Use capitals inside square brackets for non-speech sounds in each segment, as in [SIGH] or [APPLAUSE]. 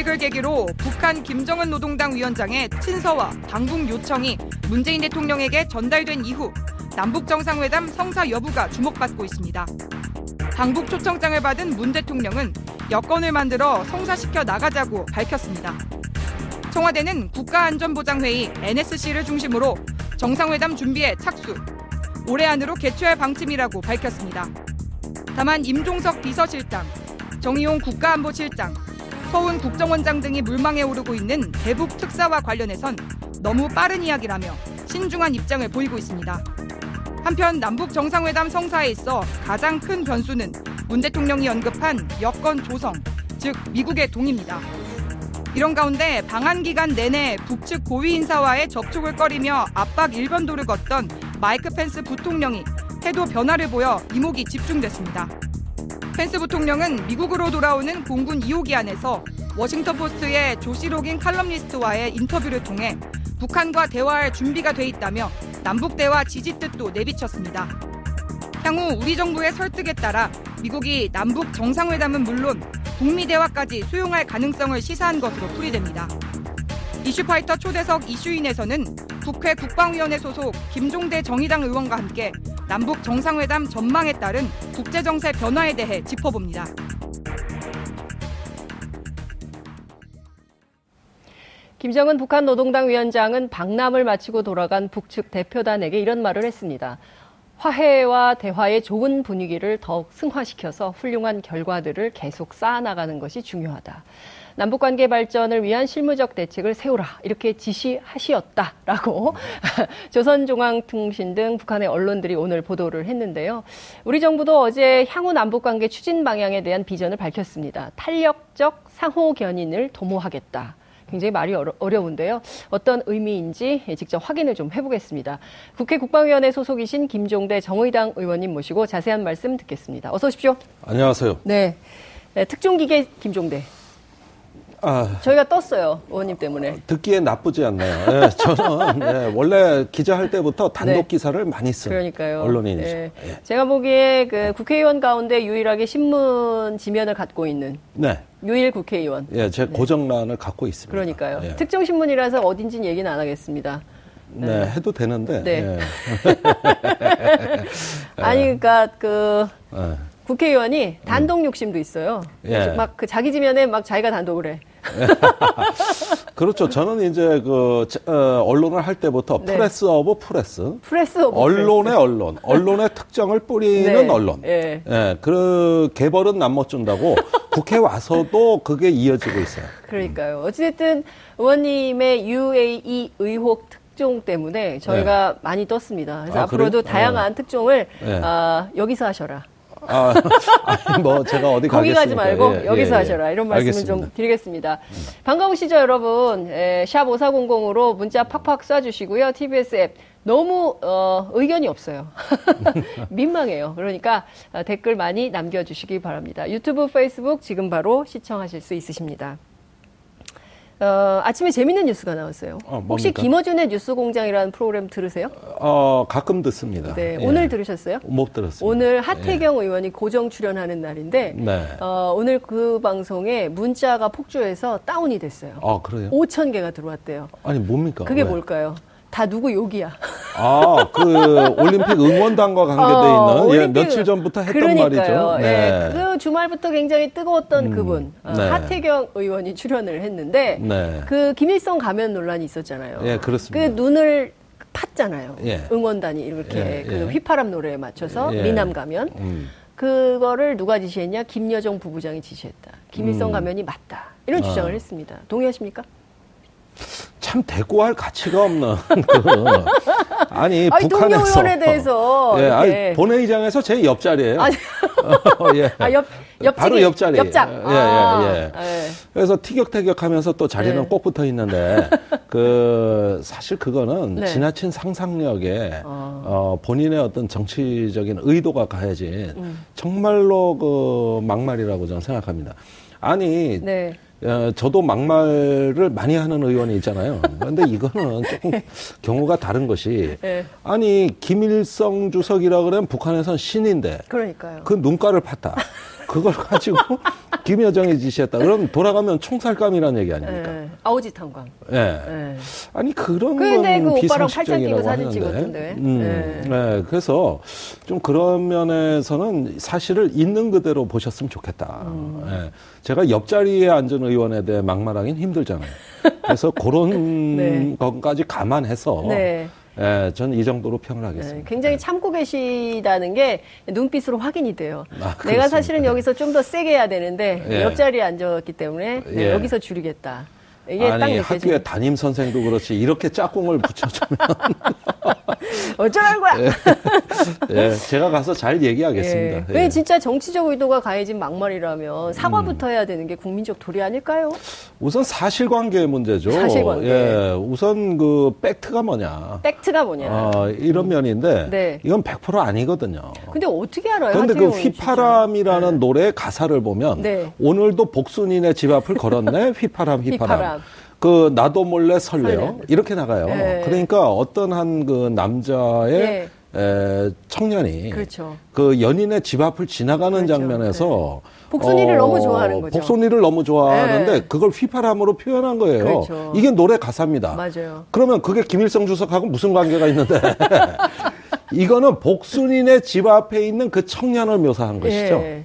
2020 동계올림픽을 계기로 북한 김정은 노동당 위원장의 친서와 당국 요청이 문재인 대통령에게 전달된 이후 남북 정상회담 성사 여부가 주목받고 있습니다. 당국 초청장을 받은 문 대통령은 여건을 만들어 성사시켜 나가자고 밝혔습니다. 청와대는 국가안전보장회의 NSC를 중심으로 정상회담 준비에 착수, 올해 안으로 개최할 방침이라고 밝혔습니다. 다만 임종석 비서실장, 정의용 국가안보실장, 서훈 국정원장 등이 물망에 오르고 있는 대북 특사와 관련해선 너무 빠른 이야기라며 신중한 입장을 보이고 있습니다. 한편 남북 정상회담 성사에 있어 가장 큰 변수는 문 대통령이 언급한 여건 조성, 즉 미국의 동의입니다. 이런 가운데 방한 기간 내내 북측 고위 인사와의 접촉을 꺼리며 압박 일변도를 걷던 마이크 펜스 부통령이 태도 변화를 보여 이목이 집중됐습니다. 펜스 부통령은 미국으로 돌아오는 공군 2호기 안에서 워싱턴 포스트의 조시 로긴 칼럼니스트와의 인터뷰를 통해 북한과 대화할 준비가 돼 있다며 남북 대화 지지 뜻도 내비쳤습니다. 향후 우리 정부의 설득에 따라 미국이 남북 정상회담은 물론 북미 대화까지 수용할 가능성을 시사한 것으로 풀이됩니다. 이슈파이터 초대석 이슈인에서는 국회 국방위원회 소속 김종대 정의당 의원과 함께 남북 정상회담 전망에 따른 국제 정세 변화에 대해 짚어봅니다. 김정은 북한 노동당 위원장은 박람을 마치고 돌아간 북측 대표단에게 이런 말을 했습니다. 화해와 대화의 좋은 분위기를 더욱 승화시켜서 훌륭한 결과들을 계속 쌓아나가는 것이 중요하다. 남북관계 발전을 위한 실무적 대책을 세우라 이렇게 지시하시었다라고 [LAUGHS] 조선중앙통신 등 북한의 언론들이 오늘 보도를 했는데요. 우리 정부도 어제 향후 남북관계 추진 방향에 대한 비전을 밝혔습니다. 탄력적 상호 견인을 도모하겠다. 굉장히 말이 어려, 어려운데요. 어떤 의미인지 직접 확인을 좀 해보겠습니다. 국회 국방위원회 소속이신 김종대 정의당 의원님 모시고 자세한 말씀 듣겠습니다. 어서 오십시오. 안녕하세요. 네. 네 특종기계 김종대. 아, 저희가 떴어요 의원님 때문에. 듣기에 나쁘지 않네요. 네, 저는 네, 원래 기자할 때부터 단독 네. 기사를 많이 쓴 그러니까요. 언론인이죠. 네. 예. 제가 보기에 그 국회의원 가운데 유일하게 신문 지면을 갖고 있는 네. 유일 국회의원. 예, 제 네. 고정란을 갖고 있습니다. 그러니까요. 예. 특정 신문이라서 어딘지는 얘기는 안 하겠습니다. 네, 해도 되는데. 네. 예. [LAUGHS] 아니 그러니까 그. 국회의원이 단독 욕심도 있어요. 예. 막그 자기 지면에 막 자기가 단독을 해. [LAUGHS] 그렇죠. 저는 이제 그 어, 언론을 할 때부터 네. press of press, press of 언론의 프레스. 언론, 언론의 [LAUGHS] 특종을 뿌리는 네. 언론. 예. 예. 그 개 버릇은 남 못 준다고 [LAUGHS] 국회 와서도 그게 이어지고 있어요. 그러니까요. 어찌됐든 의원님의 UAE 의혹 특종 때문에 저희가 네. 많이 떴습니다. 그래서 아, 앞으로도 그래요? 다양한 어. 특종을 네. 어, 여기서 하셔라. 아, [LAUGHS] 아니, 뭐 제가 어디 거기 가지 말고 예, 여기서 예, 예. 하셔라 이런 말씀을 알겠습니다. 좀 드리겠습니다. 음. 반가우시죠 여러분? 예, 샵 5400으로 문자 팍팍 쏴주시고요. TBS 앱 너무 어, 의견이 없어요. [LAUGHS] 민망해요. 그러니까 어, 댓글 많이 남겨주시기 바랍니다. 유튜브, 페이스북 지금 바로 시청하실 수 있으십니다. 어, 아침에 재밌는 뉴스가 나왔어요. 어, 혹시 김어준의 뉴스공장이라는 프로그램 들으세요? 어, 가끔 듣습니다. 네, 예. 오늘 들으셨어요? 못 들었어요. 오늘 하태경 예. 의원이 고정 출연하는 날인데 네. 어, 오늘 그 방송에 문자가 폭주해서 다운이 됐어요. 아, 그래요? 5천 개가 들어왔대요. 아니, 뭡니까? 그게 왜? 뭘까요? 다 누구 욕이야. 아, 그 올림픽 응원단과 관계돼 어, 있는 어, 예, 며칠 전부터 했던 그러니까요. 말이죠. 네. 예, 그 주말부터 굉장히 뜨거웠던 음, 그분 어, 네. 하태경 의원이 출연을 했는데 네. 그 김일성 가면 논란이 있었잖아요. 예, 그렇습니다. 그 눈을 팠잖아요. 예. 응원단이 이렇게 예, 그 예. 휘파람 노래에 맞춰서 예. 미남 가면 음. 그거를 누가 지시했냐? 김여정 부부장이 지시했다. 김일성 음. 가면이 맞다. 이런 주장을 아. 했습니다. 동의하십니까? 참 대꾸할 가치가 없는 그 아니, 아니 북한에서 에 대해서 예, 아니, 본회의장에서 제 옆자리예요. 아니, [LAUGHS] 어, 예. 아, 옆, 옆 바로 옆자리. 옆장. 예, 아, 예, 예. 예. 그래서 티격태격하면서 또 자리는 네. 꼭 붙어 있는데 [LAUGHS] 그 사실 그거는 네. 지나친 상상력에 어. 어, 본인의 어떤 정치적인 의도가 가해진 음. 정말로 그 막말이라고 저는 생각합니다. 아니. 네. 어, 저도 막말을 많이 하는 의원이 있잖아요. 그런데 이거는 [LAUGHS] 조금 경우가 다른 것이 네. 아니 김일성 주석이라 그러면 북한에선 신인데 그러니까요. 그 눈가를 팠다. 그걸 가지고 [LAUGHS] 김여정이 지시했다. 그럼 돌아가면 총살감이라는 얘기 아닙니까? 네. 아우지 탄광. 예. 네. 아니 그런 건그 비상식적이라고 하는데. 음, 네. 그래서 좀 그런 면에서는 사실을 있는 그대로 보셨으면 좋겠다. 음. 네. 제가 옆자리에 앉은 의원에 대해 막말하긴 힘들잖아요. 그래서 그런 [LAUGHS] 네. 것까지 감안해서 네. 예, 저는 이 정도로 평을 하겠습니다. 네, 굉장히 참고 계시다는 게 눈빛으로 확인이 돼요. 아, 내가 사실은 여기서 좀 더 세게 해야 되는데 예. 옆자리에 앉았기 때문에 네, 예. 여기서 줄이겠다. 이게 아니 학교에 담임 선생도 그렇지 이렇게 짝꿍을 붙여주면 [LAUGHS] 어쩌라는 거야? 예. 예, 제가 가서 잘 얘기하겠습니다. 예. 왜 예. 진짜 정치적 의도가 가해진 막말이라면 사과부터 음. 해야 되는 게 국민적 도리 아닐까요? 우선 사실관계 문제죠. 사실관계. 예, 우선 그 팩트가 뭐냐? 팩트가 뭐냐? 어, 이런 면인데 네. 이건 100% 아니거든요. 근데 어떻게 알아요? 그런데 그 휘파람이라는 네. 노래 가사를 보면 네. 오늘도 복순이네 집 앞을 걸었네 휘파람 휘파람. 휘파람. 그 나도 몰래 설레요 설레. 이렇게 나가요. 네. 그러니까 어떤 한 그 남자의 네. 에, 청년이 그렇죠. 그 연인의 집 앞을 지나가는 그렇죠. 장면에서 네. 복순이를 어, 너무 좋아하는 거죠. 복순이를 너무 좋아하는데 네. 그걸 휘파람으로 표현한 거예요. 그렇죠. 이게 노래 가사입니다. 맞아요. 그러면 그게 김일성 주석하고 무슨 관계가 있는데? [LAUGHS] 이거는 복순이네 집 앞에 있는 그 청년을 묘사한 것이죠. 네.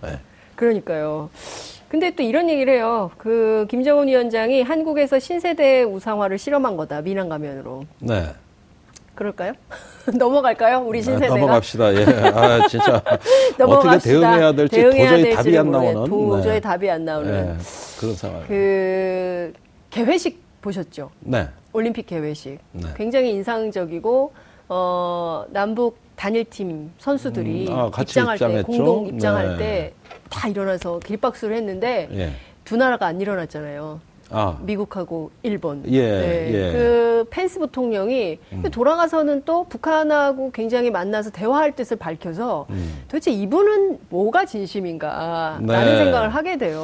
그러니까요. 근데 또 이런 얘기를 해요. 그 김정은 위원장이 한국에서 신세대 우상화를 실험한 거다. 미남 가면으로. 네. 그럴까요? [LAUGHS] 넘어갈까요? 우리 네, 신세대가. 넘어갑시다. 예. 아, 진짜. [LAUGHS] 어떻게 대응해야 될지 대응해야 도저히 답이 안 나오는. 도저히 네. 답이 안 나오는. 네. 그런 상황. 그 개회식 보셨죠? 네. 올림픽 개회식. 네. 굉장히 인상적이고 어 남북 단일팀 선수들이 음, 아, 입장할 입장했죠? 때 공동 입장할 네. 때다 일어나서 길박수를 했는데 예. 두 나라가 안 일어났잖아요. 아. 미국하고 일본. 예, 네. 예. 그 펜스 부통령이 음. 돌아가서는 또 북한하고 굉장히 만나서 대화할 뜻을 밝혀서 음. 도대체 이분은 뭐가 진심인가 네. 라는 생각을 하게 돼요.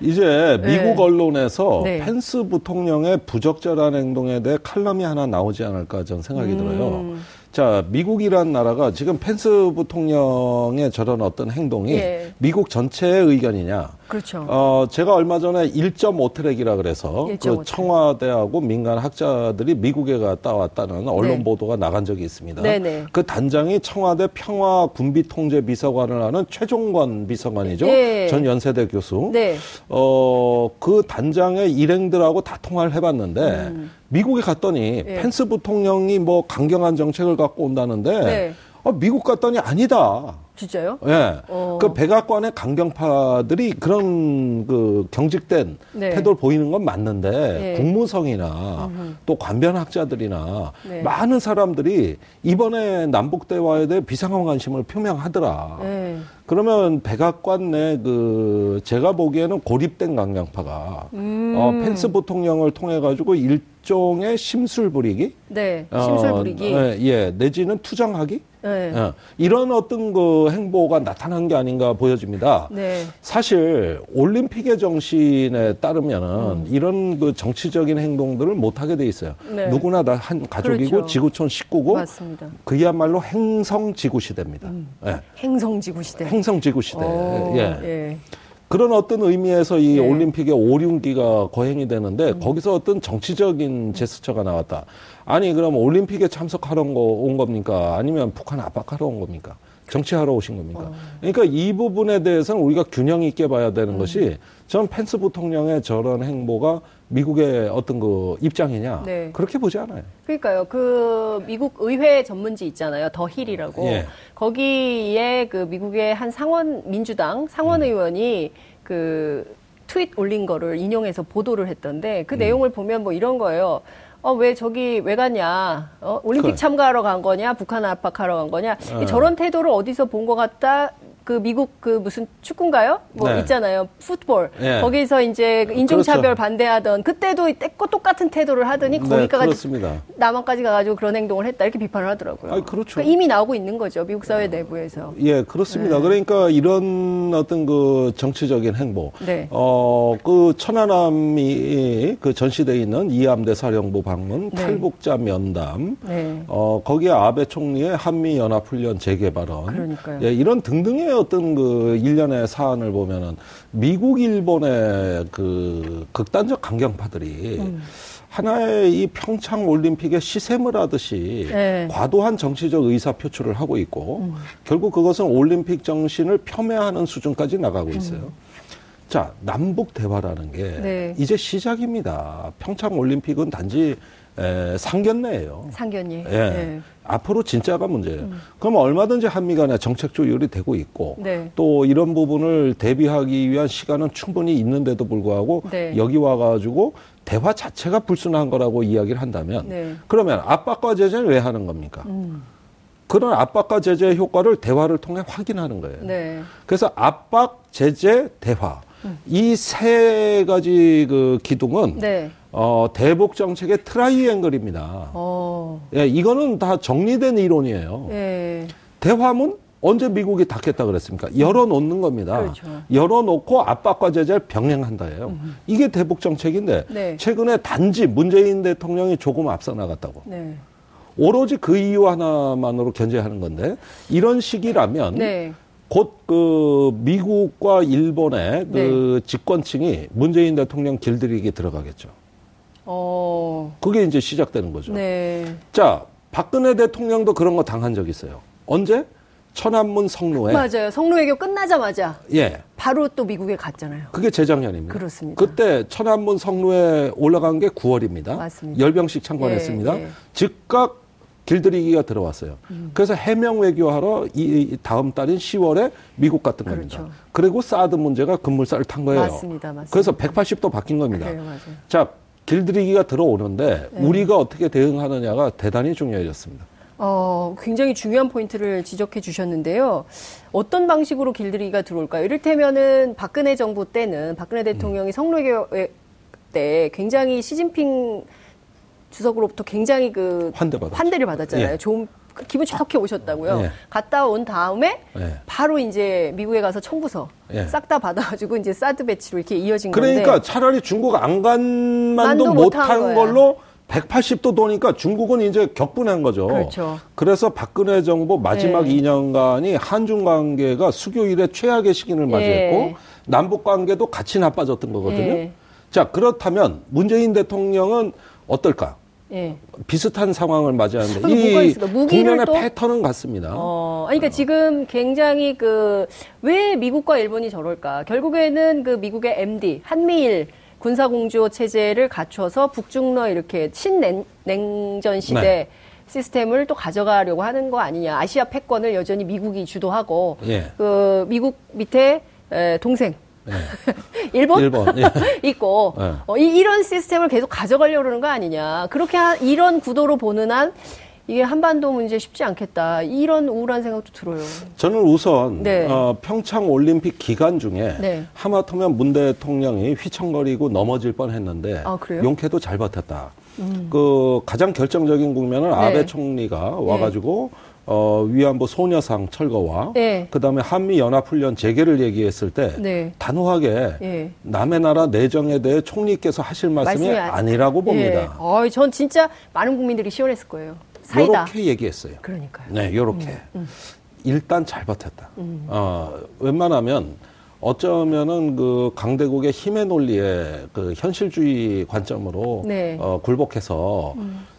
이제 미국 네. 언론에서 네. 펜스 부통령의 부적절한 행동에 대해 칼럼이 하나 나오지 않을까 저는 생각이 음. 들어요. 자, 미국이란 나라가 지금 펜스 부통령의 저런 어떤 행동이 예. 미국 전체의 의견이냐? 그렇죠. 어, 제가 얼마 전에 1.5 트랙이라 그래서 그 청와대하고 민간 학자들이 미국에 갔다 왔다는 언론 네. 보도가 나간 적이 있습니다. 네네. 그 단장이 청와대 평화 군비 통제 비서관을 하는 최종건 비서관이죠. 네. 전 연세대 교수. 네. 어, 그 단장의 일행들하고 다 통화를 해 봤는데 음. 미국에 갔더니 네. 펜스 부통령이 뭐 강경한 정책을 갖고 온다는데 네. 어, 미국 갔더니 아니다. 진짜요? 예. 네. 어. 그 백악관의 강경파들이 그런 그 경직된 네. 태도를 보이는 건 맞는데 네. 국무성이나 음흠. 또 관변학자들이나 네. 많은 사람들이 이번에 남북 대화에 대해 비상한 관심을 표명하더라. 네. 그러면 백악관 내 그 제가 보기에는 고립된 강경파가 음. 어, 펜스 부통령을 통해 가지고 일종의 심술 부리기, 네, 심술 부리기, 어, 예, 내지는 투정하기, 네. 어, 이런 어떤 그 행보가 나타난 게 아닌가 보여집니다. 네. 사실 올림픽의 정신에 따르면은 음. 이런 그 정치적인 행동들을 못 하게 돼 있어요. 네. 누구나 다 한 가족이고 그렇죠. 지구촌 식구고 맞습니다. 그야말로 행성 지구 시대입니다. 음. 네. 행성 지구 시대. 행성 지구 시대. 오, 예. 예. 그런 어떤 의미에서 이 네. 올림픽의 오륜기가 거행이 되는데 음. 거기서 어떤 정치적인 제스처가 나왔다. 아니 그럼 올림픽에 참석하러 온 겁니까? 아니면 북한 압박하러 온 겁니까? 정치하러 오신 겁니까? 어. 그러니까 이 부분에 대해서는 우리가 균형 있게 봐야 되는 음. 것이 전 펜스 부통령의 저런 행보가 미국의 어떤 그 입장이냐 네. 그렇게 보지 않아요. 그러니까요. 그 미국 의회 전문지 있잖아요. The Hill이라고 예. 거기에 그 미국의 한 상원 민주당 상원 음. 의원이 그 트윗 올린 거를 인용해서 보도를 했던데 그 음. 내용을 보면 뭐 이런 거예요. 어, 왜 저기 왜 갔냐? 어, 올림픽 그래. 참가하러 간 거냐? 북한 압박하러 간 거냐? 어. 저런 태도를 어디서 본 것 같다? 그 미국 그 무슨 축구인가요? 뭐 네. 있잖아요. 풋볼. 네. 거기서 이제 그 인종차별 그렇죠. 반대하던 그때도 똑같은 태도를 하더니 네, 거기가 네, 남한까지 가가지고 그런 행동을 했다 이렇게 비판을 하더라고요. 아, 그렇죠. 그러니까 이미 나오고 있는 거죠 미국 사회 내부에서. 예, 그렇습니다. 네. 그러니까 이런 어떤 그 정치적인 행보, 네. 어그 천안함이 그 전시돼 있는 이함대 사령부 방문, 네. 탈북자 면담, 네. 어 거기에 아베 총리의 한미 연합 훈련 재개발언, 그러니까요. 예, 이런 등등의 어떤 그 일련의 사안을 보면은 미국 일본의 그 극단적 강경파들이 음. 하나의 이 평창 올림픽의 시샘을 하듯이 네. 과도한 정치적 의사 표출을 하고 있고 음. 결국 그것은 올림픽 정신을 폄훼하는 수준까지 나가고 있어요. 음. 자, 남북 대화라는 게 네. 이제 시작입니다. 평창 올림픽은 단지 에, 상견례예요. 상견례. 예. 네. 앞으로 진짜가 문제예요. 음. 그럼 얼마든지 한미 간에 정책 조율이 되고 있고 네. 또 이런 부분을 대비하기 위한 시간은 충분히 있는데도 불구하고 네. 여기 와가지고 대화 자체가 불순한 거라고 이야기를 한다면 네. 그러면 압박과 제재는 왜 하는 겁니까? 음. 그런 압박과 제재의 효과를 대화를 통해 확인하는 거예요. 네. 그래서 압박, 제재, 대화 음. 이 세 가지 그 기둥은 네. 어, 대북 정책의 트라이앵글입니다. 어. 예, 이거는 다 정리된 이론이에요. 예. 대화문 언제 미국이 닫겠다 그랬습니까? 열어놓는 겁니다. 그렇죠. 열어놓고 압박과 제재를 병행한다예요. 음. 이게 대북 정책인데 네. 최근에 단지 문재인 대통령이 조금 앞서 나갔다고. 네. 오로지 그 이유 하나만으로 견제하는 건데 이런 식이라면 네. 곧그 미국과 일본의 그 네. 집권층이 문재인 대통령 길들이기 들어가겠죠. 어. 그게 이제 시작되는 거죠. 네. 자, 박근혜 대통령도 그런 거 당한 적 있어요. 언제? 천안문 성노회. 맞아요. 성노회교 끝나자마자. 예. 바로 또 미국에 갔잖아요. 그게 재작년입니다. 그렇습니다. 그때 천안문 성노회 올라간 게 9월입니다. 맞습니다. 열병식 참관했습니다. 예, 예. 즉각 길들이기가 들어왔어요. 음. 그래서 해명 외교하러 이 다음 달인 10월에 미국 갔던 그렇죠. 겁니다. 그리고 사드 문제가 급물살을 탄 거예요. 맞습니다. 맞습니다. 그래서 180도 바뀐 겁니다. 그래요, 맞아요. 자, 길들이기가 들어오는데 네. 우리가 어떻게 대응하느냐가 대단히 중요해졌습니다. 어, 굉장히 중요한 포인트를 지적해 주셨는데요. 어떤 방식으로 길들이기가 들어올까요? 이를테면은 박근혜 정부 때는 박근혜 대통령이 음. 성노교 때 굉장히 시진핑 주석으로부터 굉장히 그 환대받았죠. 환대를 받았잖아요. 예. 좀 기분 좋게 오셨다고요. 예. 갔다 온 다음에 예. 바로 이제 미국에 가서 청구서 예. 싹다 받아가지고 이제 사드 배치로 이렇게 이어진 그러니까 건데. 그러니까 차라리 중국 안 간만도 못한 걸로 180도 도니까 중국은 이제 격분한 거죠. 그렇죠. 그래서 박근혜 정부 마지막 네. 2년간이 한중 관계가 수교 일의 최악의 시기를 맞이했고 예. 남북 관계도 같이 나빠졌던 거거든요. 예. 자, 그렇다면 문재인 대통령은 어떨까? 예. 비슷한 상황을 맞이하는데 이 국면의 또? 패턴은 같습니다. 어, 아니, 그러니까 지금 굉장히 그, 왜 미국과 일본이 저럴까? 결국에는 그 미국의 MD, 한미일 군사공조 체제를 갖춰서 북중러 이렇게 신냉전 시대 네. 시스템을 또 가져가려고 하는 거 아니냐. 아시아 패권을 여전히 미국이 주도하고, 예. 그, 미국 밑에 에, 동생, 예. [LAUGHS] 일본? 일본. 예. [LAUGHS] 있고 네. 어, 이, 이런 시스템을 계속 가져가려고 그러는 거 아니냐. 그렇게 하, 이런 구도로 보는 한 이게 한반도 문제 쉽지 않겠다. 이런 우울한 생각도 들어요. 저는 우선 네. 어, 평창 올림픽 기간 중에 네. 하마터면 문 대통령이 휘청거리고 넘어질 뻔했는데 아? 용케도 잘 버텼다. 그 가장 결정적인 국면은 아베 네. 총리가 와가지고 어, 위안부 소녀상 철거와 네. 그다음에 한미 연합 훈련 재개를 얘기했을 때 네. 단호하게 예. 남의 나라 내정에 대해 총리께서 하실 말씀이 말씀이 아- 아니라고 봅니다. 예. 어, 전 진짜 많은 국민들이 시원했을 거예요. 사이다. 이렇게 얘기했어요. 그러니까요. 네, 요렇게. 일단 잘 버텼다. 어, 웬만하면 어쩌면은 그 강대국의 힘의 논리에 그 현실주의 관점으로 네. 어, 굴복해서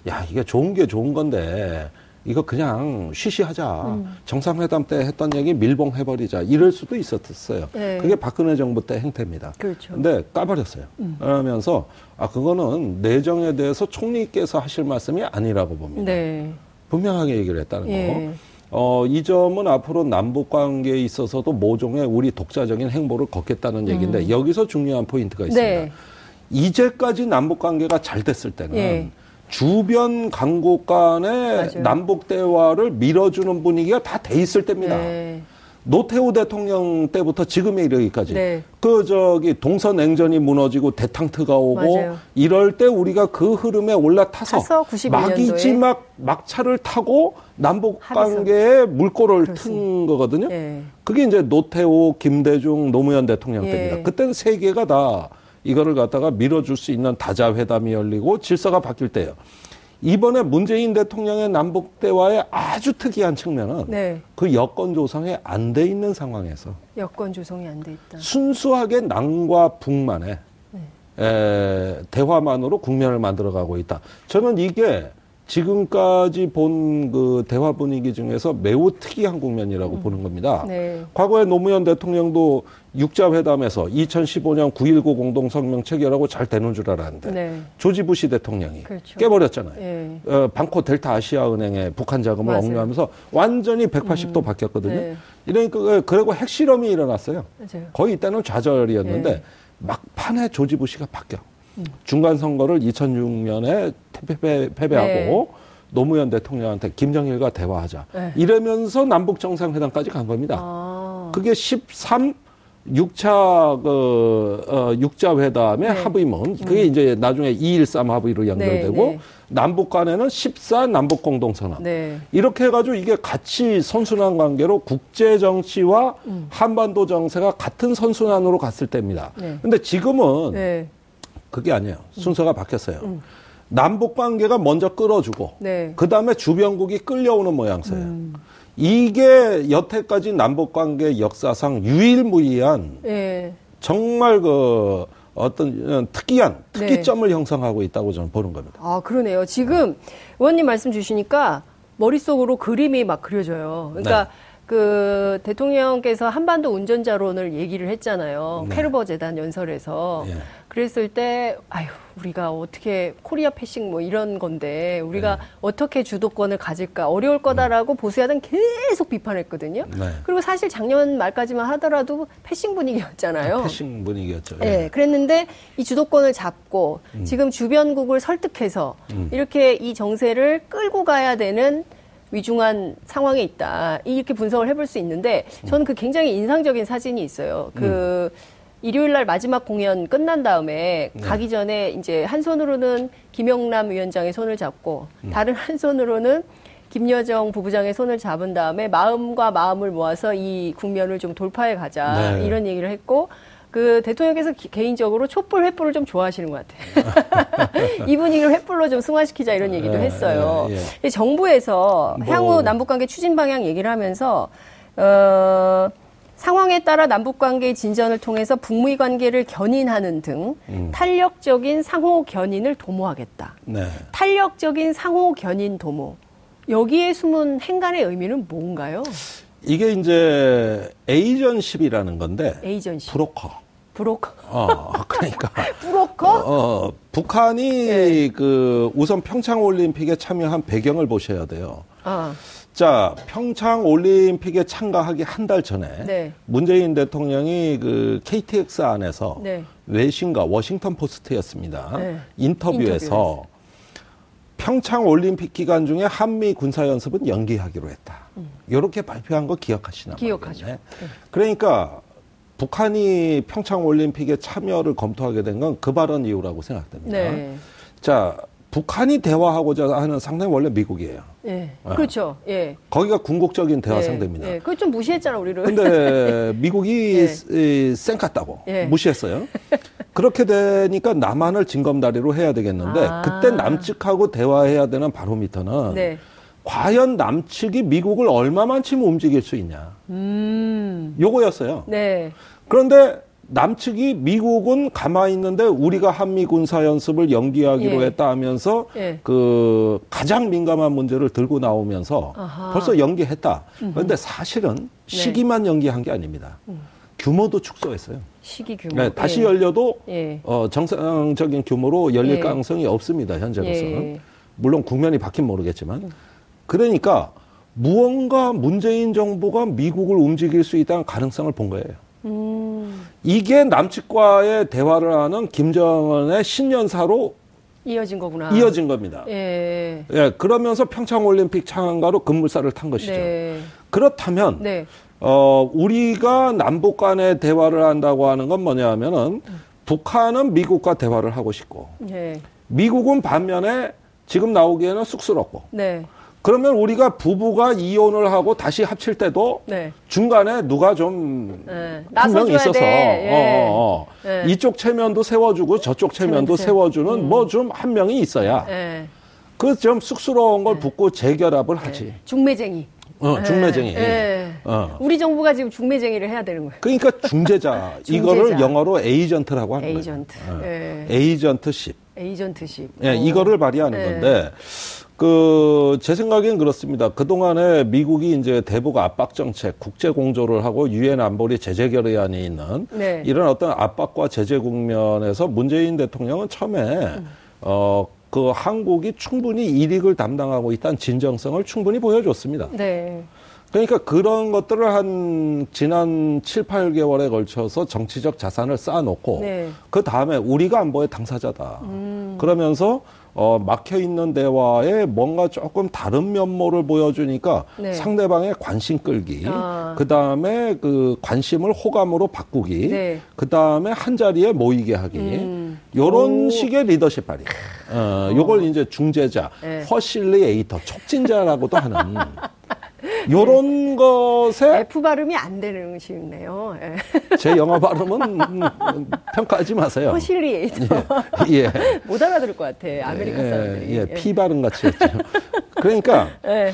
야, 이게 좋은 게 좋은 건데 이거 그냥 쉬쉬하자. 정상회담 때 했던 얘기 밀봉해버리자. 이럴 수도 있었어요. 네. 그게 박근혜 정부 때 행태입니다. 그렇죠. 근데 까버렸어요. 그러면서 아, 그거는 내정에 대해서 총리께서 하실 말씀이 아니라고 봅니다. 네. 분명하게 얘기를 했다는 거. 예. 어, 이 점은 앞으로 남북 관계에 있어서도 모종의 우리 독자적인 행보를 걷겠다는 얘기인데 여기서 중요한 포인트가 있습니다. 음. 네. 이제까지 남북 관계가 잘 됐을 때는 예. 주변 강국 간의. 남북 대화를 밀어주는 분위기가 다 돼 있을 때입니다. 네. 노태우 대통령 때부터 지금에 이르기까지 네. 그 저기 동서 냉전이 무너지고 대탕트가 오고 맞아요. 이럴 때 우리가 그 흐름에 올라타서 막이지 막 막차를 타고 남북 관계에 물꼬를 그렇습니다. 튼 거거든요. 네. 그게 이제 노태우, 김대중, 노무현 대통령 예. 때입니다. 그때는 세계가 다 이거를 갖다가 밀어줄 수 있는 다자 회담이 열리고 질서가 바뀔 때예요. 이번에 문재인 대통령의 남북 대화의 아주 특이한 측면은 네. 그 여건 조성이 안 돼 있는 상황에서 여건 조성이 안 돼 있다. 순수하게 남과 북만의 네. 에, 대화만으로 국면을 만들어가고 있다. 저는 이게 지금까지 본 그 대화 분위기 중에서 매우 특이한 국면이라고 음. 보는 겁니다. 네. 과거에 노무현 대통령도 육자 회담에서 2015년 9.19 공동성명 체결하고 잘 되는 줄 알았는데 네. 조지 부시 대통령이 그렇죠. 깨버렸잖아요. 네. 어, 방코 델타 아시아 은행에 북한 자금을 맞아요. 억류하면서 완전히 180도 음. 바뀌었거든요. 네. 이러니까 그, 그리고 핵실험이 일어났어요. 맞아요. 거의 이때는 좌절이었는데 네. 막판에 조지 부시가 바뀌어. 중간 선거를 2006년에 패배, 패배하고 네. 노무현 대통령한테 김정일과 대화하자. 네. 이러면서 남북 정상회담까지 간 겁니다. 아. 그게 13 6차 그 어, 6자 회담의 네. 합의문 그게 음. 이제 나중에 213 합의로 연결되고 네, 네. 남북 간에는 14 남북 공동 선언. 네. 이렇게 해 가지고 이게 같이 선순환 관계로 국제 정치와 음. 한반도 정세가 같은 선순환으로 갔을 때입니다. 네. 근데 지금은 네. 그게 아니에요. 순서가 바뀌었어요. 음. 남북 관계가 먼저 끌어주고 네. 그다음에 주변국이 끌려오는 모양새예요. 음. 이게 여태까지 남북 관계 역사상 유일무이한 네. 정말 그 어떤 특이한 특이점을 네. 형성하고 있다고 저는 보는 겁니다. 아 그러네요. 지금 의원님 말씀 주시니까 머릿속으로 그림이 막 그려져요. 그러니까 네. 그 대통령께서 한반도 운전자론을 얘기를 했잖아요. 네. 쾨르버 재단 연설에서. 예. 그랬을 때 아유 우리가 어떻게 Korea passing 뭐 이런 건데 우리가 네. 어떻게 주도권을 가질까 어려울 거다라고 음. 보수야당 계속 비판했거든요. 네. 그리고 사실 작년 말까지만 하더라도 passing 분위기였잖아요. 아, passing 분위기였죠. 예. 네. 그랬는데 이 주도권을 잡고 음. 지금 주변국을 설득해서 음. 이렇게 이 정세를 끌고 가야 되는 위중한 상황에 있다. 이렇게 분석을 해볼 수 있는데 저는 그 굉장히 인상적인 사진이 있어요. 그 음. 일요일 날 마지막 공연 끝난 다음에 네. 가기 전에 이제 한 손으로는 김영남 위원장의 손을 잡고 음. 다른 한 손으로는 김여정 부부장의 손을 잡은 다음에 마음과 마음을 모아서 이 국면을 좀 돌파해 가자 네. 이런 얘기를 했고 그 대통령께서 기, 개인적으로 촛불 횃불을 좀 좋아하시는 것 같아요. [LAUGHS] 이 분위기를 횃불로 좀 승화시키자 이런 얘기도 네, 했어요. 예, 예. 정부에서 뭐. 향후 남북관계 추진 방향 얘기를 하면서 어. 상황에 따라 남북 관계의 진전을 통해서 북미 관계를 견인하는 등 음. 탄력적인 상호 견인을 도모하겠다. 네. 탄력적인 상호 견인 도모. 여기에 숨은 행간의 의미는 뭔가요? 이게 이제 agentship이라는 건데 agentship. 브로커. 브로커. 어, 그러니까. [LAUGHS] 브로커? 어, 어 북한이 네. 그 우선 평창 올림픽에 참여한 배경을 보셔야 돼요. 아. 자, 평창 올림픽에 참가하기 한 달 전에 네. 문재인 대통령이 그 KTX 안에서 네. 외신과 워싱턴 포스트였습니다. 네. 인터뷰에서, 인터뷰에서, 평창 올림픽 기간 중에 한미 군사 연습은 연기하기로 했다. 음. 이렇게 발표한 거 기억하시나 기억하죠. 네. 그러니까 북한이 평창 올림픽에 참여를 검토하게 된 건 그 발언 이후라고 생각됩니다. 네. 자, 북한이 대화하고자 하는 상당히 원래 미국이에요. 예. 어. 그렇죠. 예. 거기가 궁극적인 대화 예. 상대입니다. 예. 그거 좀 무시했잖아, 우리를. 근데 [LAUGHS] 미국이 예. 쌩 같다고 예. 무시했어요. 그렇게 되니까 남한을 징검다리로 해야 되겠는데 아. 그때 남측하고 대화해야 되는 바로미터는 네. 과연 남측이 미국을 얼마만큼 움직일 수 있냐. 음. 요거였어요. 네. 그런데 남측이 미국은 가만히 있는데 우리가 한미 군사 연습을 연기하기로 예. 했다 하면서 예. 그 가장 민감한 문제를 들고 나오면서 아하. 벌써 연기했다. 음흠. 그런데 사실은 네. 시기만 네. 연기한 게 아닙니다. 음. 규모도 축소했어요. 시기 규모. 네, 다시 예. 열려도 예. 어, 정상적인 규모로 열릴 예. 가능성이 없습니다. 현재로서는. 예. 물론 국면이 바뀐 모르겠지만. 음. 그러니까 무언가 문재인 정부가 미국을 움직일 수 있다는 가능성을 본 거예요. 음. 이게 남측과의 대화를 하는 김정은의 신년사로 이어진 거구나. 이어진 겁니다. 예. 예 그러면서 평창 올림픽 창안가로 급물살을 탄 것이죠. 네. 그렇다면 네. 어, 우리가 남북 간의 대화를 한다고 하는 건 뭐냐면은 북한은 미국과 대화를 하고 싶고 네. 미국은 반면에 지금 나오기에는 쑥스럽고 네. 그러면 우리가 부부가 이혼을 하고 다시 합칠 때도 네. 중간에 누가 좀 한명 네. 있어서 예. 어, 어, 어. 네. 이쪽 체면도 세워주고 저쪽 체면도 세워주는 음. 뭐좀 한 명이 있어야 네. 그좀 쑥스러운 걸 붙고 재결합을 하지. 중매쟁이. 어, 네. 중매쟁이. 네. 어. 우리 정부가 지금 중매쟁이를 해야 되는 거예요. 그러니까 중재자. [LAUGHS] 중재자. 이거를 영어로 에이전트라고 하는 에이전트. 거예요. 네. 에이전트십. 에이전트십. 예, 이거를 발휘하는 네. 건데 그, 제 생각엔 그렇습니다. 그동안에 미국이 이제 대북 압박 정책, 국제 공조를 하고 유엔 안보리 제재 결의안이 있는 네. 이런 어떤 압박과 제재 국면에서 문재인 대통령은 처음에 음. 어, 그 한국이 충분히 이익을 담당하고 있다는 진정성을 충분히 보여줬습니다. 네. 그러니까 그런 것들을 한 지난 7, 8개월에 걸쳐서 정치적 자산을 쌓아놓고 네. 그 다음에 우리가 안보의 당사자다. 음. 그러면서 어, 막혀 있는 대화에 뭔가 조금 다른 면모를 보여주니까 네. 상대방의 관심 끌기, 아. 그 다음에 그 관심을 호감으로 바꾸기, 네. 그 다음에 한 자리에 모이게 하기, 음. 요런 오. 식의 리더십 발휘. 어, 요걸 이제 중재자, 네. 퍼실리에이터, 촉진자라고도 하는. [LAUGHS] 요런 것에 F 발음이 안 되는 식이네요. 예. 제 영어 발음은 평가하지 마세요. facilitator. 예. 예. [LAUGHS] 못 알아들을 것 같아. 아메리카 예, 사람들이. 예. 예. P 발음 같이 했죠. 그러니까 예.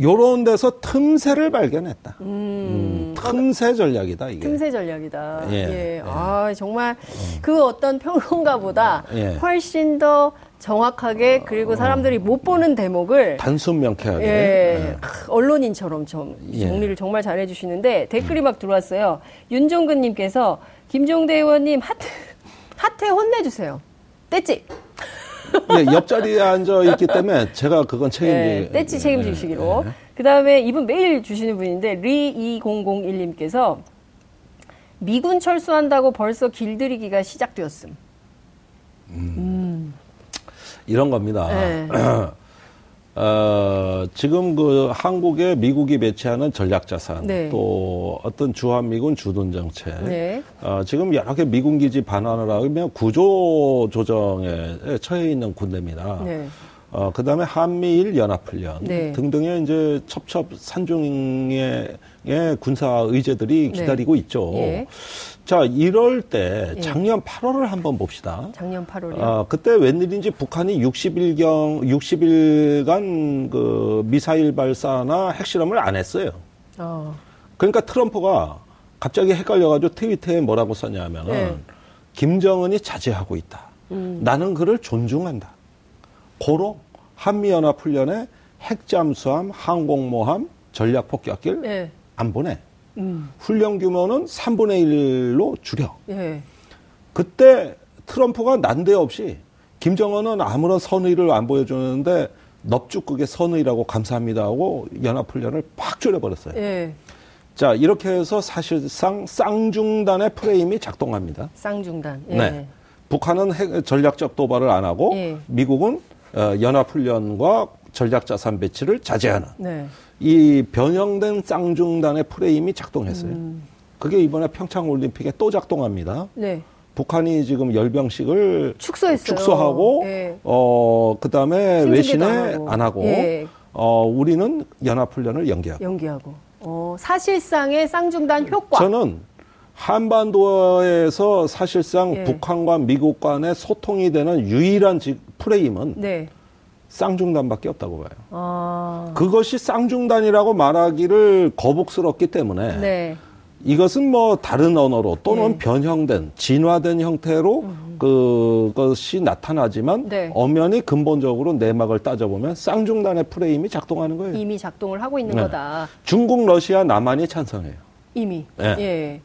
요런 데서 틈새를 발견했다. 음, 음, 틈새 전략이다 이게. 틈새 전략이다. 예. 예. 아 정말 음. 그 어떤 평론가보다 훨씬 더 정확하게 그리고 사람들이 못 보는 대목을 단순 명쾌하게 예, 예. 언론인처럼 좀 예. 정리를 예. 정말 잘해 주시는데 댓글이 막 들어왔어요. 윤종근 님께서 김종대 의원님 하트 [LAUGHS] 하트에 혼내 주세요. 떼찌. 예, 옆자리에 앉아 있기 때문에 제가 그건 책임지. 예, 떼찌 책임지시기로. 예, 예. 그다음에 이분 매일 주시는 분인데 리2001님께서 미군 철수한다고 벌써 길들이기가 시작되었음. 음. 음. 이런 겁니다. 네. [CLEARS THROAT] 어, 지금 그 한국에 미국이 배치하는 전략 자산, 네. 또 어떤 주한미군 주둔 정책, 네. 어, 지금 여러 개 미군 기지 반환을 하면 구조 조정에 처해 있는 군대입니다. 네. 어, 그 다음에 한미일 연합훈련 네. 등등의 이제 첩첩 산중의 군사 의제들이 네. 기다리고 있죠. 예. 자, 이럴 때 예. 작년 8월을 한번 봅시다. 작년 8월이요? 아, 그때 웬일인지 북한이 60일경 60일간 그 미사일 발사나 핵실험을 안 했어요. 어. 그러니까 트럼프가 갑자기 헷갈려가지고 트위터에 뭐라고 썼냐면은 네. 김정은이 자제하고 있다. 음. 나는 그를 존중한다. 고로 한미연합훈련에 핵잠수함, 항공모함, 전략폭격기를 네. 안 보내. 음. 훈련 규모는 3분의 1로 줄여. 예. 그때 트럼프가 난데없이 김정은은 아무런 선의를 안 보여주는데 넙죽국의 선의라고 감사합니다 하고 연합훈련을 팍 줄여버렸어요. 예. 자, 이렇게 해서 사실상 쌍중단의 프레임이 작동합니다. 쌍중단. 예. 네. 북한은 핵, 전략적 도발을 안 하고 예. 미국은 어, 연합훈련과 전략자산 배치를 자제하는. 네. 이 변형된 쌍중단의 프레임이 작동했어요. 음. 그게 이번에 평창 올림픽에 또 작동합니다. 네. 북한이 지금 열병식을 축소했어요. 축소하고 네. 어 그다음에 외신에 안 하고, 안 하고 예. 어 우리는 연합훈련을 연기하고 연기하고 어, 사실상의 쌍중단 효과 저는 한반도에서 사실상 예. 북한과 미국 간의 소통이 되는 유일한 프레임은 네. 쌍중단밖에 없다고 봐요. 아... 그것이 쌍중단이라고 말하기를 거북스럽기 때문에 네. 이것은 뭐 다른 언어로 또는 네. 변형된 진화된 형태로 음. 그것이 나타나지만 네. 엄연히 근본적으로 내막을 따져보면 쌍중단의 프레임이 작동하는 거예요. 이미 작동을 하고 있는 네. 거다. 중국, 러시아, 남한이 찬성해요. 이미. 네. 예.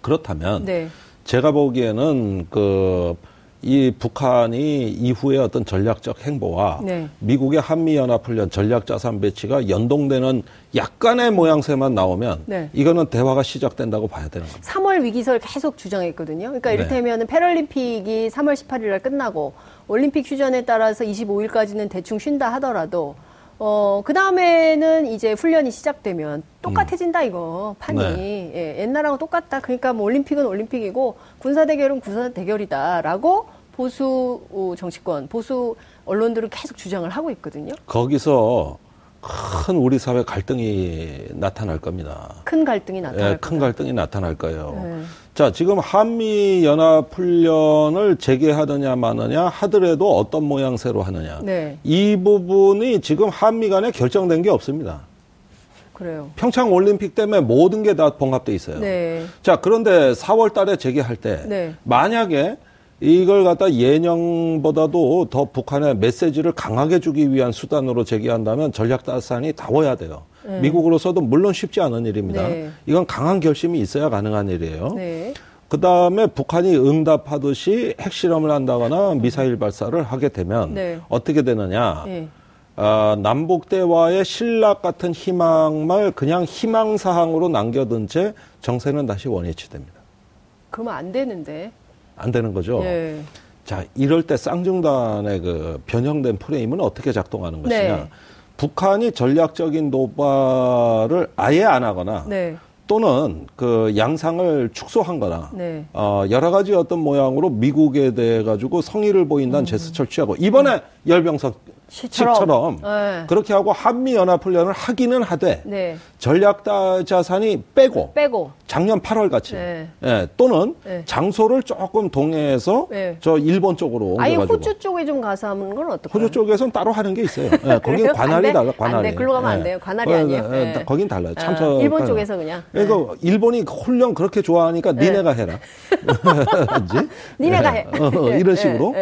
그렇다면 네. 제가 보기에는 그 이 북한이 이후에 어떤 전략적 행보와 네. 미국의 한미연합훈련 전략자산 배치가 연동되는 약간의 모양새만 나오면 네. 이거는 대화가 시작된다고 봐야 되는 겁니다. 3월 위기설 계속 주장했거든요. 그러니까 네. 이를테면 네. 패럴림픽이 3월 18일 날 끝나고 올림픽 휴전에 따라서 25일까지는 대충 쉰다 하더라도 어, 그 다음에는 이제 훈련이 시작되면 똑같아진다, 이거, 판이. 네. 예, 옛날하고 똑같다. 그러니까 뭐 올림픽은 올림픽이고, 군사대결은 군사대결이다. 라고 보수 어, 정치권, 보수 언론들은 계속 주장을 하고 있거든요. 거기서 큰 우리 사회 갈등이 나타날 겁니다. 큰 갈등이 나타날 예, 큰. 갈등이 나타날 거예요. 네. 자, 지금 한미 연합 훈련을 재개하느냐 마느냐 하더라도 어떤 모양새로 하느냐. 네. 이 부분이 지금 한미 간에 결정된 게 없습니다. 그래요. 평창 올림픽 때문에 모든 게 다 봉합돼 있어요. 네. 자, 그런데 4월 달에 재개할 때 네. 만약에 이걸 갖다 예년보다도 더 북한의 메시지를 강하게 주기 위한 수단으로 제기한다면 전략 다산이 다워야 돼요. 미국으로서도 물론 쉽지 않은 일입니다. 네. 이건 강한 결심이 있어야 가능한 일이에요. 네. 그 다음에 북한이 응답하듯이 핵실험을 한다거나 미사일 발사를 하게 되면 네. 어떻게 되느냐. 네. 아, 남북 대화의 신락 같은 희망을 그냥 희망 사항으로 남겨둔 채 정세는 다시 원위치됩니다. 그러면 안 되는데. 안 되는 거죠. 네. 자, 이럴 때 쌍중단의 그 변형된 프레임은 어떻게 작동하는 것이냐. 네. 북한이 전략적인 도발을 아예 안 하거나 네. 또는 그 양상을 축소한 거나 네. 어, 여러 가지 어떤 모양으로 미국에 대해 가지고 성의를 보인다는 제스처를 취하고 이번에 열병석 음. 시처럼. 네. 그렇게 하고 한미 연합 훈련을 하기는 하되 네. 전략 다 자산이 빼고 빼고. 작년 8월 같이 네. 예, 또는 네. 장소를 조금 동해에서 네. 저 일본 쪽으로 아예 호주 쪽에 좀 가서 하는 건 어떨까요? 호주 쪽에서는 따로 하는 게 있어요. 예, [LAUGHS] 거긴? 관할이 안 돼? 달라. 안 관할이. 돼. 글로 가면 안 예. 돼요. 관할이 어, 아니에요? 예, 예. 거긴 달라요. 아, 참석. 일본 쪽에서 그냥. 그러니까 일본이 훈련 그렇게 좋아하니까 니네가 해라. [LAUGHS] [LAUGHS] 니네가 예, 해. 어, 어, 이런 식으로.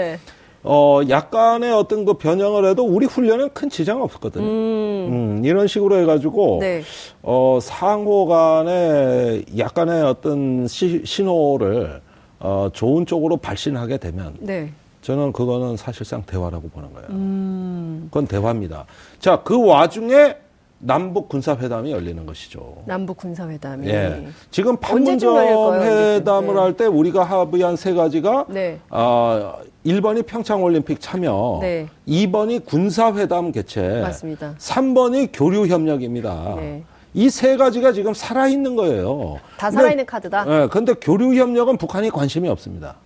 어, 약간의 어떤 그 변형을 해도 우리 훈련은 큰 지장 없었거든요. 음, 이런 식으로 해가지고, 네. 어, 상호 간에 약간의 어떤 시, 신호를, 어, 좋은 쪽으로 발신하게 되면, 네. 저는 그거는 사실상 대화라고 보는 거예요. 음. 그건 대화입니다. 자, 그 와중에 남북 군사회담이 열리는 것이죠. 남북 군사회담이. 예. 지금 판문점? 회담을? 네. 할때 우리가 합의한 세 가지가 네. 아, 1번이 평창올림픽 참여, 네. 2번이 군사회담 개최, 맞습니다. 3번이 교류협력입니다. 네. 이세 가지가 지금 살아있는 거예요. 다 근데- 살아있는 카드다. 예, 근데 교류협력은 북한이 관심이 없습니다.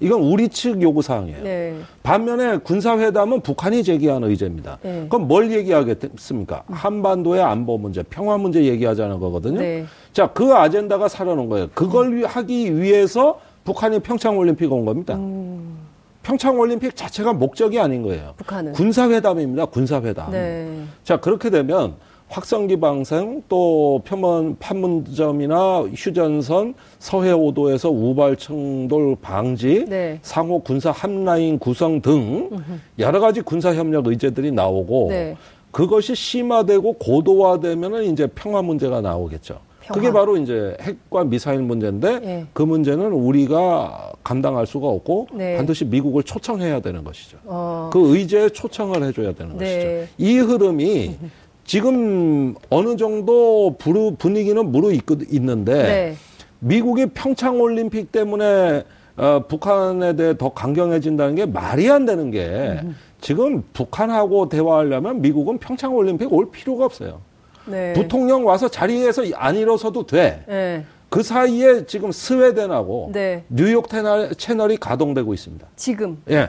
이건 우리 측 요구 사항이에요. 네. 반면에 군사회담은 북한이 제기한 의제입니다. 네. 그럼 뭘 얘기하겠습니까? 한반도의 안보 문제, 평화 문제 얘기하자는 거거든요. 네. 자, 그 아젠다가 살아놓은 거예요. 그걸 위- 하기 위해서 북한이 평창 올림픽 온 겁니다. 음. 평창 올림픽 자체가 목적이 아닌 거예요. 북한은. 군사회담입니다. 군사회담. 네. 자, 그렇게 되면 확성기 방생 또 표면 판문점이나 휴전선 서해 오도에서 우발 충돌 방지 네. 상호 군사 함라인 구성 등 여러 가지 군사 협력 의제들이 나오고 네. 그것이 심화되고 고도화되면은 이제 평화 문제가 나오겠죠. 평화. 그게 바로 이제 핵과 미사일 문제인데 예. 그 문제는 우리가 감당할 수가 없고 네. 반드시 미국을 초청해야 되는 것이죠. 어. 그 의제에 초청을 해줘야 되는 네. 것이죠. 이 흐름이 [LAUGHS] 지금 어느 정도 부르- 분위기는 무르익는데 네. 미국이 평창 올림픽 때문에 어, 북한에 대해 더 강경해진다는 게 말이 안 되는 게 지금 북한하고 대화하려면 미국은 평창 올림픽 올 필요가 없어요. 네. 부통령 와서 자리에서 안 일어서도 돼. 네. 그 사이에 지금 스웨덴하고 네. 뉴욕 채널, 채널이 가동되고 있습니다. 지금. 예.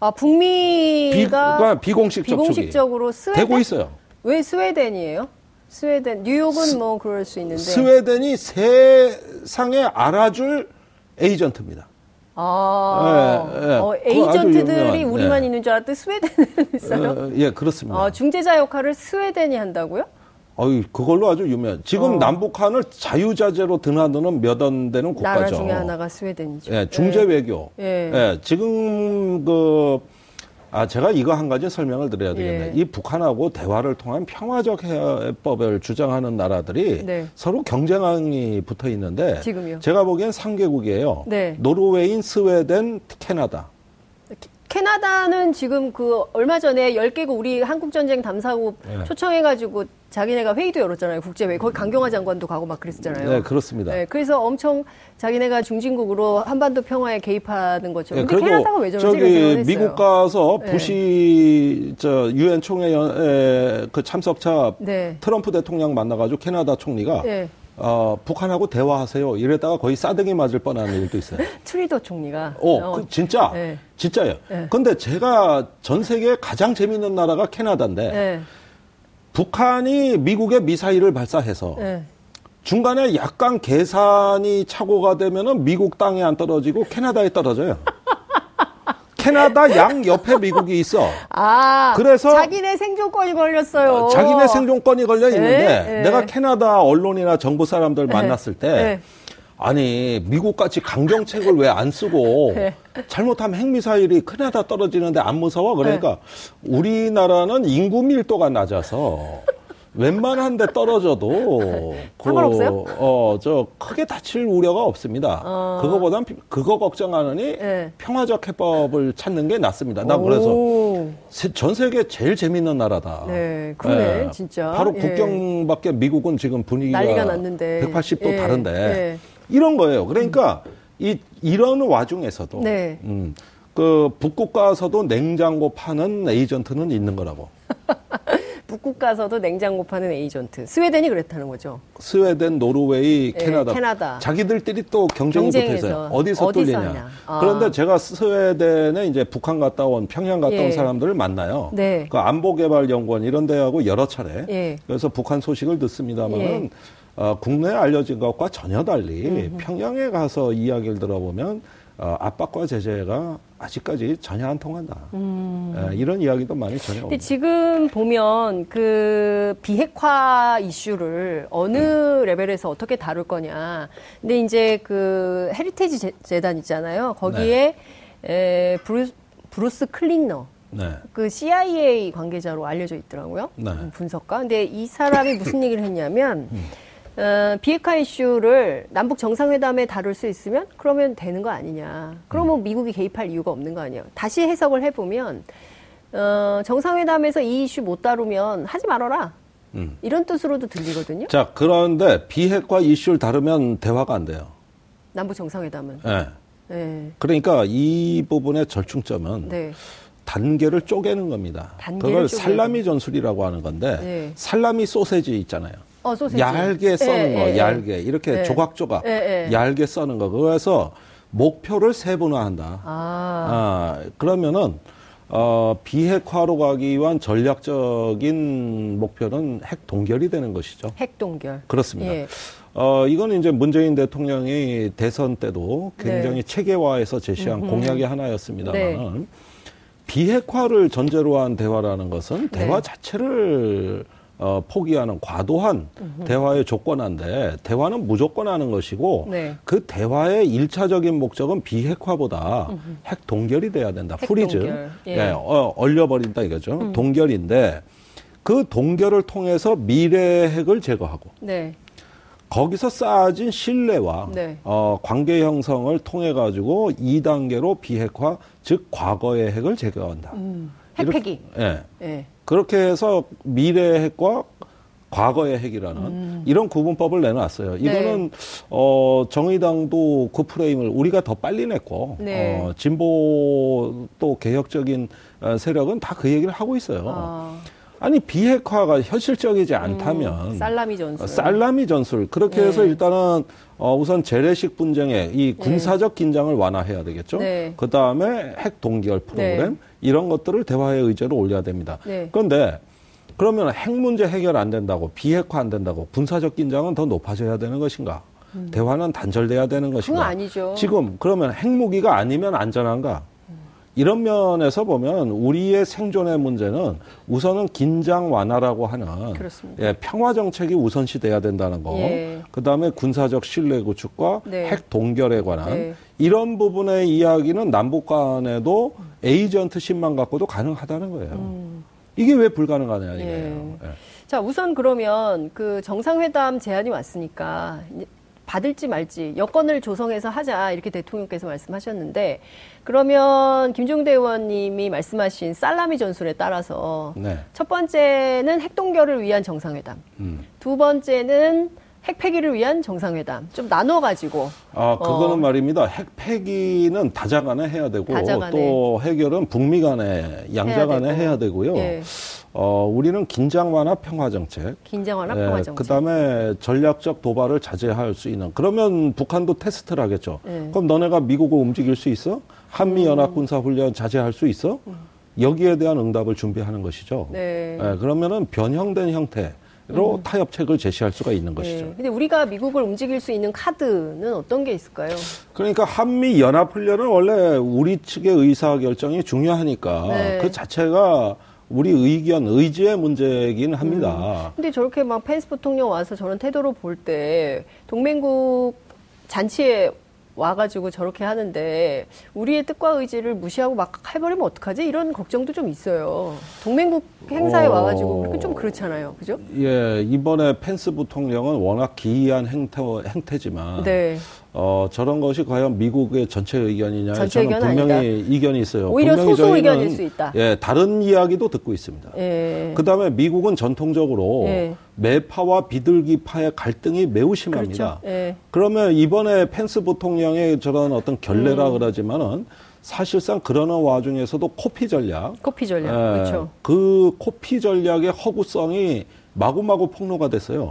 아, 비, 북미가 그러니까 비공식 접촉이 비공식적으로 스웨덴? 되고 있어요. 왜 스웨덴이에요? 스웨덴. 뉴욕은 뭐 그럴 수 있는데. 스웨덴이 세상에 알아줄 에이전트입니다. 아, 예, 예. 어, 에이전트들이 우리만 예. 있는 줄 알았더니 스웨덴에 [LAUGHS] 있어요. 어, 예, 그렇습니다. 아, 중재자 역할을 스웨덴이 한다고요? 어이, 그걸로 아주 유명. 지금 어. 남북한을 자유자재로 드나드는 몇 안 되는 국가죠. 나라 중에 하나가 스웨덴이죠. 예, 중재 외교. 예. 예, 지금 그, 아, 제가 이거 한 가지 설명을 드려야 되겠네. 예. 이 북한하고 대화를 통한 평화적 해법을 주장하는 나라들이 네. 서로 경쟁이 붙어 있는데 지금요? 제가 보기엔 3개국이에요. 네. 노르웨이, 스웨덴, 캐나다. 캐나다는 지금 그 얼마 전에 10개국 우리 한국전쟁 담사국 네. 초청해가지고 자기네가 회의도 열었잖아요. 국제회의. 거기 강경화 장관도 가고 막 그랬잖아요. 네, 그렇습니다. 네, 그래서 엄청 자기네가 중진국으로 한반도 평화에 개입하는 거죠. 네, 근데 캐나다가 왜 저러지? 저기 미국 가서 네. 부시 저 유엔 총회 그 참석차 네. 트럼프 대통령 만나가지고 캐나다 총리가 네. 어, 북한하고 대화하세요. 이랬다가 거의 싸대기 맞을 뻔한 일도 있어요. [LAUGHS] 트뤼도 총리가. 어, 어. 그 진짜. 네. 진짜예요. 네. 근데 제가 전 세계에 가장 재밌는 나라가 캐나다인데, 네. 북한이 미국의 미사일을 발사해서, 네. 중간에 약간 계산이 착오가 되면은 미국 땅에 안 떨어지고 캐나다에 떨어져요. [LAUGHS] 캐나다 양 옆에 미국이 있어. 아, 그래서 자기네 생존권이 걸렸어요. 어, 자기네 생존권이 걸려 있는데 네, 네. 내가 캐나다 언론이나 정부 사람들 네. 만났을 때 네. 아니 미국 같이 강경책을 왜 안 쓰고 [LAUGHS] 네. 잘못하면 핵미사일이 캐나다 떨어지는데 안 무서워 그러니까 네. 우리나라는 인구 밀도가 낮아서 웬만한 데 떨어져도 [LAUGHS] 그, 상관없어요? 어, 저 크게 다칠 우려가 없습니다. 어. 그거보단 그거 걱정하느니 네. 평화적 해법을 찾는 게 낫습니다. 나 그래서 전 세계 제일 재밌는 나라다. 네, 그러네, 네. 진짜. 바로 예. 국경 밖에 미국은 지금 분위기가 난리가 났는데 180도 예. 다른데 예. 이런 거예요. 그러니까 음. 이 이런 와중에서도 네. 음, 그 북극 가서도 냉장고 파는 에이전트는 있는 거라고. 북극 가서도 냉장고 파는 에이전트. 스웨덴이 그랬다는 거죠. 스웨덴, 노르웨이, 네, 캐나다. 캐나다. 자기들끼리 또 경쟁이 붙어있어요. 어디서, 어디서 뚫리냐. 아. 그런데 제가 스웨덴에 이제 북한 갔다 온, 평양 갔다 예. 온 사람들을 만나요. 네. 그 안보개발연구원 이런 데하고 여러 차례. 예. 그래서 북한 소식을 듣습니다만은 예. 어, 국내에 알려진 것과 전혀 달리 음흠. 평양에 가서 이야기를 들어보면 어, 압박과 제재가 아직까지 전혀 안 통한다. 음. 에, 예, 이런 이야기도 많이 전해 옵니다. 지금 보면 그 비핵화 이슈를 어느 음. 레벨에서 어떻게 다룰 거냐. 근데 이제 그 헤리티지 재단 있잖아요. 거기에 네. 에, 브루스, 브루스 클링너. 네. 그 CIA 관계자로 알려져 있더라고요. 네. 분석가. 근데 이 사람이 무슨 얘기를 했냐면 음. 어, 비핵화 이슈를 남북 정상회담에 다룰 수 있으면 그러면 되는 거 아니냐. 그러면 음. 미국이 개입할 이유가 없는 거 아니에요. 다시 해석을 해보면 어, 정상회담에서 이 이슈 못 다루면 하지 말아라. 음. 이런 뜻으로도 들리거든요. 자, 그런데 비핵화 이슈를 다루면 대화가 안 돼요. 남북 정상회담은. 네. 네. 그러니까 이 부분의 절충점은 네. 단계를 쪼개는 겁니다. 그걸 쪼개는. 살라미 전술이라고 하는 건데 네. 살라미 소세지 있잖아요. 어, 소세지. 얇게 써는 예, 거, 예, 예, 얇게 이렇게 예. 조각조각 예, 예. 얇게 써는 거. 그래서 목표를 세분화한다. 아, 아 그러면은 어, 비핵화로 가기 위한 전략적인 목표는 핵 동결이 되는 것이죠. 핵 동결. 그렇습니다. 예. 어, 이건 이제 문재인 대통령이 대선 때도 굉장히 네. 체계화해서 제시한 음흠. 공약의 하나였습니다만 네. 비핵화를 전제로 한 대화라는 것은 대화 네. 자체를 어, 포기하는 과도한 으흠. 대화의 조건한데 대화는 무조건 하는 것이고 네. 그 대화의 일차적인 목적은 비핵화보다 으흠. 핵 동결이 돼야 된다. freeze. 동결. 예. 예, 어, 얼려버린다 이거죠. 음. 동결인데 그 동결을 통해서 미래 핵을 제거하고 네. 거기서 쌓아진 신뢰와 네. 어, 관계 형성을 통해 가지고 2단계로 비핵화 즉 과거의 핵을 제거한다. 음. 핵폐기. 예. 예. 그렇게 해서 미래 핵과 과거의 핵이라는 음. 이런 구분법을 내놨어요. 네. 이거는 네. 어 정의당도 그 프레임을 우리가 더 빨리 냈고 네. 어 진보 또 개혁적인 어, 세력은 다 그 얘기를 하고 있어요. 아. 아니 비핵화가 현실적이지 않다면 음, 살라미 전술. 살라미 전술 그렇게 네. 해서 일단은 어, 우선 재래식 분쟁의 이 네. 군사적 긴장을 완화해야 되겠죠. 네. 그 다음에 핵 동결 프로그램 네. 이런 것들을 대화의 의제로 올려야 됩니다. 네. 그런데 그러면 핵 문제 해결 안 된다고 비핵화 안 된다고 군사적 긴장은 더 높아져야 되는 것인가? 음. 대화는 단절돼야 되는 것인가? 그건 아니죠. 지금 그러면 핵무기가 아니면 안전한가? 이런 면에서 보면 우리의 생존의 문제는 우선은 긴장 완화라고 하는 예, 평화 정책이 우선시 돼야 된다는 거. 예. 그다음에 군사적 신뢰 구축과 네. 핵 동결에 관한 네. 이런 부분의 이야기는 남북 간에도 에이전트 10만 갖고도 가능하다는 거예요. 음. 이게 왜 불가능하냐 이거예요. 예. 예. 자, 우선 그러면 그 정상회담 제안이 왔으니까 받을지 말지 여건을 조성해서 하자 이렇게 대통령께서 말씀하셨는데 그러면 김종대 의원님이 말씀하신 살라미 전술에 따라서 네. 첫 번째는 핵동결을 위한 정상회담, 음. 두 번째는 핵 폐기를 위한 정상회담 좀 나눠 가지고 아 그거는 어. 말입니다. 핵 폐기는 다자 간에 해야 되고 다자간에. 또 해결은 북미 간에 양자 간에 해야 되고요. 예. 어, 우리는 긴장 완화 평화 정책. 긴장 완화 평화 정책. 그다음에 전략적 도발을 자제할 수 있는. 그러면 북한도 테스트를 하겠죠. 예. 그럼 너네가 미국을 움직일 수 있어? 한미 연합 음. 군사 훈련 자제할 수 있어? 음. 여기에 대한 응답을 준비하는 것이죠. 네. 예, 그러면 변형된 형태 로 음. 타협책을 제시할 수가 있는 것이죠. 네. 근데 우리가 미국을 움직일 수 있는 카드는 어떤 게 있을까요? 그러니까 한미 연합 훈련은 원래 우리 측의 의사 결정이 중요하니까 네. 그 자체가 우리 의견, 의지의 문제이긴 합니다. 음. 근데 저렇게 막 펜스 부통령 와서 저런 태도로 볼 때 동맹국 잔치에 와가지고 저렇게 하는데 우리의 뜻과 의지를 무시하고 막 해버리면 어떡하지? 이런 걱정도 좀 있어요. 동맹국 행사에 어... 와가지고 그렇게 좀 그렇잖아요. 그죠? 예, 이번에 펜스 부통령은 워낙 기이한 행태, 행태지만 네. 어, 저런 것이 과연 미국의 전체 의견이냐 전체 저는 분명히 아니다. 이견이 있어요. 오히려 소수 의견일 수 있다. 예, 다른 이야기도 듣고 있습니다. 예. 그다음에 미국은 전통적으로 예. 매파와 비둘기파의 갈등이 매우 심합니다. 그렇죠. 예. 그러면 이번에 펜스 부통령의 저런 어떤 결례라 음. 그러지만은 사실상 그러는 와중에서도 코피 전략, 코피 전략, 예, 그렇죠. 그 코피 전략의 허구성이 마구마구 폭로가 됐어요.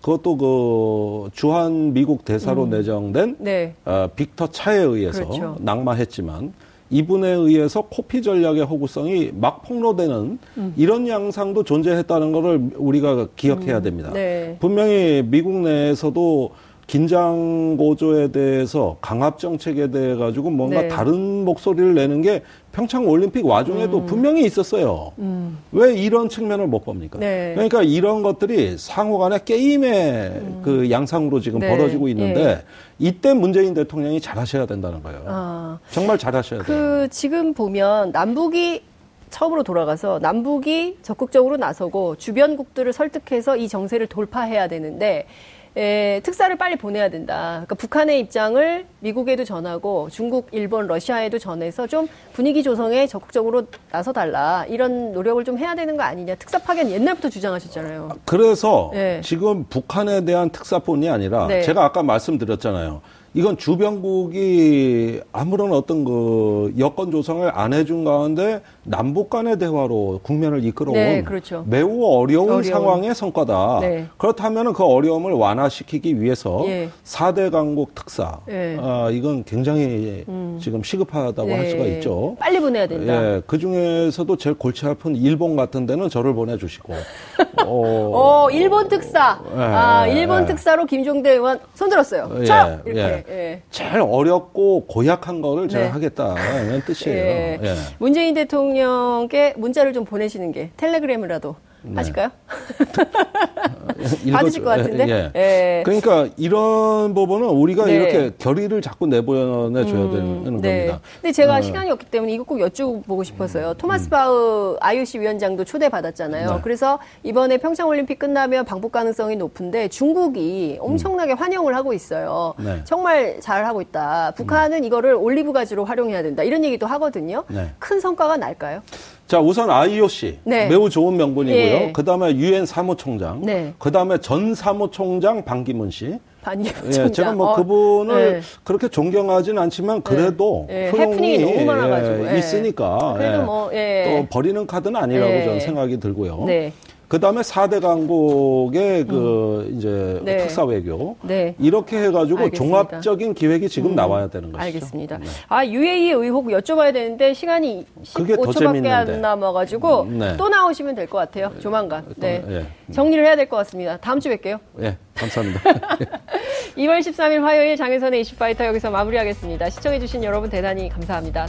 예. 그것도 그 주한 미국 대사로 음. 내정된 네. 어, 빅터 차에 의해서 그렇죠. 낙마했지만 이분에 의해서 코피 전략의 허구성이 막 폭로되는 음. 이런 양상도 존재했다는 것을 우리가 기억해야 음. 됩니다. 네. 분명히 미국 내에서도 긴장 고조에 대해서 강압 정책에 대해 가지고 뭔가 네. 다른 목소리를 내는 게 평창 올림픽 와중에도 음. 분명히 있었어요. 음. 왜 이런 측면을 못 봅니까? 네. 그러니까 이런 것들이 상호 간의 게임의 음. 그 양상으로 지금 네. 벌어지고 있는데 예. 이때 문재인 대통령이 잘하셔야 된다는 거예요. 아. 정말 잘하셔야 그 돼요. 그 지금 보면 남북이 처음으로 돌아가서 남북이 적극적으로 나서고 주변국들을 설득해서 이 정세를 돌파해야 되는데 에, 특사를 빨리 보내야 된다. 그러니까 북한의 입장을 미국에도 전하고 중국, 일본, 러시아에도 전해서 좀 분위기 조성에 적극적으로 나서 달라. 이런 노력을 좀 해야 되는 거 아니냐. 특사 파견 옛날부터 주장하셨잖아요. 그래서 네. 지금 북한에 대한 특사뿐이 아니라 네. 제가 아까 말씀드렸잖아요. 이건 주변국이 아무런 어떤 그 여건 조성을 안 해준 가운데 남북 간의 대화로 국면을 이끌어온 네, 그렇죠. 매우 어려운, 어려운, 상황의 성과다. 네. 그렇다면 그 어려움을 완화시키기 위해서 예. 4대 강국 특사, 예. 아, 이건 굉장히 음. 지금 시급하다고 네. 할 수가 있죠. 빨리 보내야 된다. 예, 그 중에서도 제일 골치 아픈 일본 같은 데는 저를 보내주시고. [LAUGHS] 어, 어, 일본 특사. 예, 아, 일본 예. 특사로 김종대 의원 손들었어요. 예, 자, 이렇게. 예. 제일 어렵고 고약한 거를 제가 네. 하겠다는 뜻이에요. [LAUGHS] 예. 예. 문재인 대통령께 문자를 좀 보내시는 게 텔레그램이라도 네. 하실까요? 받으실 것 같은데. 예. 예. 그러니까 이런 부분은 우리가 네. 이렇게 결의를 자꾸 내보내 줘야 음, 되는 네. 겁니다. 근데 제가 어. 시간이 없기 때문에 이거 꼭 여쭤보고 싶었어요. 음. 토마스 음. 바우 IOC 위원장도 초대 받았잖아요. 네. 그래서 이번에 평창 올림픽 끝나면 방북 가능성이 높은데 중국이 엄청나게 음. 환영을 하고 있어요. 네. 정말 잘 하고 있다. 북한은 음. 이거를 올리브 가지로 활용해야 된다. 이런 얘기도 하거든요. 네. 큰 성과가 날까요? 자, 우선 IOC 네. 매우 좋은 명분이고요. 예. 그다음에 유엔 사무총장, 네. 그다음에 전 사무총장 반기문 씨. 반기문 예, 제가 뭐 어, 그분을 네. 그렇게 존경하지는 않지만 그래도 네. 효용이 너무 많아가지고 예, 있으니까 예. 뭐, 예. 또 버리는 카드는 아니라고 예. 저는 생각이 들고요. 네. 그 다음에 4대 강국의 그, 음. 이제 네. 특사 외교. 네. 이렇게 해가지고 알겠습니다. 종합적인 기획이 지금 음. 나와야 되는 것이죠. 알겠습니다. 네. 아, UAE 의혹 여쭤봐야 되는데 시간이 15초밖에 안 남아가지고 음, 네. 또 나오시면 될 것 같아요. 조만간. 네. 예. 정리를 해야 될 것 같습니다. 다음 주 뵐게요. 예, 감사합니다. [LAUGHS] 2월 13일 화요일 장혜선의 이슈파이터 여기서 마무리하겠습니다. 시청해주신 여러분 대단히 감사합니다.